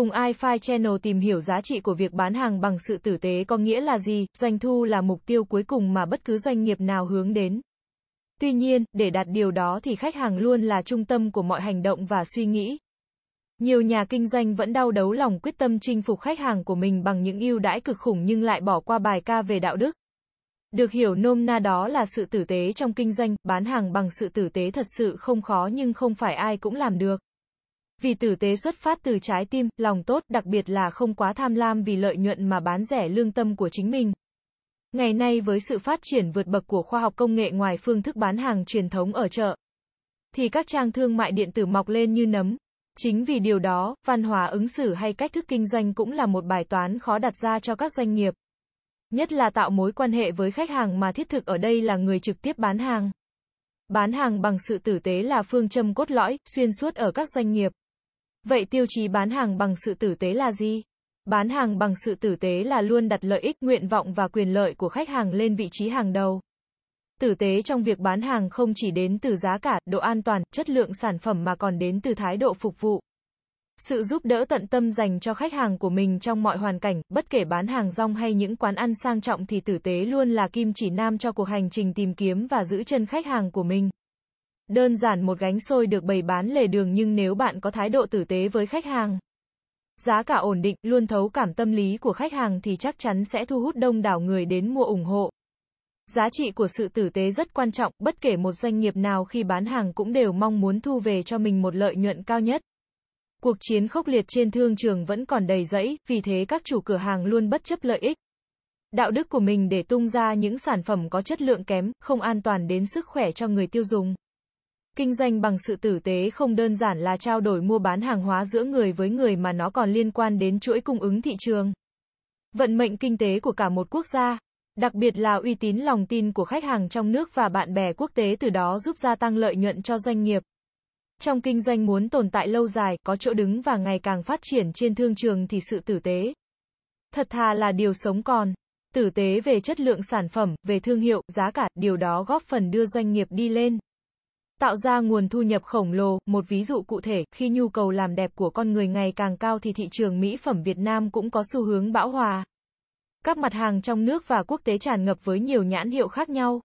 Cùng iFi Channel tìm hiểu giá trị của việc bán hàng bằng sự tử tế có nghĩa là gì, doanh thu là mục tiêu cuối cùng mà bất cứ doanh nghiệp nào hướng đến. Tuy nhiên, để đạt điều đó thì khách hàng luôn là trung tâm của mọi hành động và suy nghĩ. Nhiều nhà kinh doanh vẫn đau đấu lòng quyết tâm chinh phục khách hàng của mình bằng những ưu đãi cực khủng nhưng lại bỏ qua bài ca về đạo đức. Được hiểu nôm na đó là sự tử tế trong kinh doanh, bán hàng bằng sự tử tế thật sự không khó nhưng không phải ai cũng làm được. Vì tử tế xuất phát từ trái tim, lòng tốt, đặc biệt là không quá tham lam vì lợi nhuận mà bán rẻ lương tâm của chính mình. Ngày nay với sự phát triển vượt bậc của khoa học công nghệ ngoài phương thức bán hàng truyền thống ở chợ, thì các trang thương mại điện tử mọc lên như nấm. Chính vì điều đó, văn hóa ứng xử hay cách thức kinh doanh cũng là một bài toán khó đặt ra cho các doanh nghiệp. Nhất là tạo mối quan hệ với khách hàng mà thiết thực ở đây là người trực tiếp bán hàng. Bán hàng bằng sự tử tế là phương châm cốt lõi, xuyên suốt ở các doanh nghiệp. Vậy tiêu chí bán hàng bằng sự tử tế là gì? Bán hàng bằng sự tử tế là luôn đặt lợi ích, nguyện vọng và quyền lợi của khách hàng lên vị trí hàng đầu. Tử tế trong việc bán hàng không chỉ đến từ giá cả, độ an toàn, chất lượng sản phẩm mà còn đến từ thái độ phục vụ. Sự giúp đỡ tận tâm dành cho khách hàng của mình trong mọi hoàn cảnh, bất kể bán hàng rong hay những quán ăn sang trọng thì tử tế luôn là kim chỉ nam cho cuộc hành trình tìm kiếm và giữ chân khách hàng của mình. Đơn giản một gánh xôi được bày bán lề đường nhưng nếu bạn có thái độ tử tế với khách hàng, giá cả ổn định, luôn thấu cảm tâm lý của khách hàng thì chắc chắn sẽ thu hút đông đảo người đến mua ủng hộ. Giá trị của sự tử tế rất quan trọng, bất kể một doanh nghiệp nào khi bán hàng cũng đều mong muốn thu về cho mình một lợi nhuận cao nhất. Cuộc chiến khốc liệt trên thương trường vẫn còn đầy rẫy, vì thế các chủ cửa hàng luôn bất chấp lợi ích. Đạo đức của mình để tung ra những sản phẩm có chất lượng kém, không an toàn đến sức khỏe cho người tiêu dùng. Kinh doanh bằng sự tử tế không đơn giản là trao đổi mua bán hàng hóa giữa người với người mà nó còn liên quan đến chuỗi cung ứng thị trường. Vận mệnh kinh tế của cả một quốc gia, đặc biệt là uy tín lòng tin của khách hàng trong nước và bạn bè quốc tế từ đó giúp gia tăng lợi nhuận cho doanh nghiệp. Trong kinh doanh muốn tồn tại lâu dài, có chỗ đứng và ngày càng phát triển trên thương trường thì sự tử tế. Thật thà là điều sống còn. Tử tế về chất lượng sản phẩm, về thương hiệu, giá cả, điều đó góp phần đưa doanh nghiệp đi lên tạo ra nguồn thu nhập khổng lồ. Một ví dụ cụ thể, khi nhu cầu làm đẹp của con người ngày càng cao thì thị trường mỹ phẩm Việt Nam cũng có xu hướng bão hòa. Các mặt hàng trong nước và quốc tế tràn ngập với nhiều nhãn hiệu khác nhau.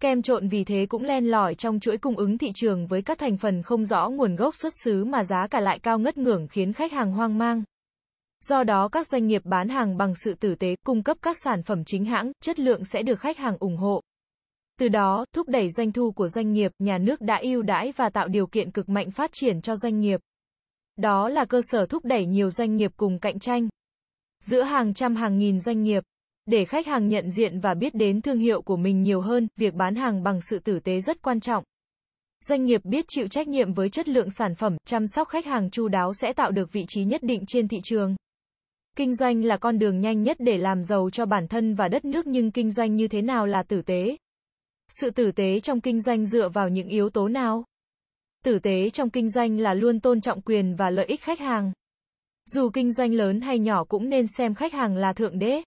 Kem trộn vì thế cũng len lỏi trong chuỗi cung ứng thị trường với các thành phần không rõ nguồn gốc xuất xứ mà giá cả lại cao ngất ngưỡng khiến khách hàng hoang mang. Do đó các doanh nghiệp bán hàng bằng sự tử tế, cung cấp các sản phẩm chính hãng, chất lượng sẽ được khách hàng ủng hộ. Từ đó, thúc đẩy doanh thu của doanh nghiệp, nhà nước đã ưu đãi và tạo điều kiện cực mạnh phát triển cho doanh nghiệp. Đó là cơ sở thúc đẩy nhiều doanh nghiệp cùng cạnh tranh. Giữa hàng trăm hàng nghìn doanh nghiệp, để khách hàng nhận diện và biết đến thương hiệu của mình nhiều hơn, việc bán hàng bằng sự tử tế rất quan trọng. Doanh nghiệp biết chịu trách nhiệm với chất lượng sản phẩm, chăm sóc khách hàng chu đáo sẽ tạo được vị trí nhất định trên thị trường. Kinh doanh là con đường nhanh nhất để làm giàu cho bản thân và đất nước nhưng kinh doanh như thế nào là tử tế? Sự tử tế trong kinh doanh dựa vào những yếu tố nào? Tử tế trong kinh doanh là luôn tôn trọng quyền và lợi ích khách hàng. Dù kinh doanh lớn hay nhỏ cũng nên xem khách hàng là thượng đế.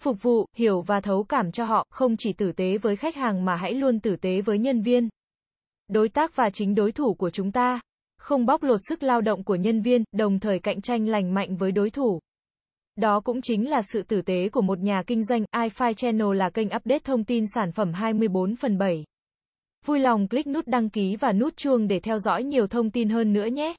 Phục vụ, hiểu và thấu cảm cho họ, không chỉ tử tế với khách hàng mà hãy luôn tử tế với nhân viên, đối tác và chính đối thủ của chúng ta. Không bóc lột sức lao động của nhân viên, đồng thời cạnh tranh lành mạnh với đối thủ. Đó cũng chính là sự tử tế của một nhà kinh doanh. iFi Channel là kênh update thông tin sản phẩm 24 phần 7. Vui lòng click nút đăng ký và nút chuông để theo dõi nhiều thông tin hơn nữa nhé.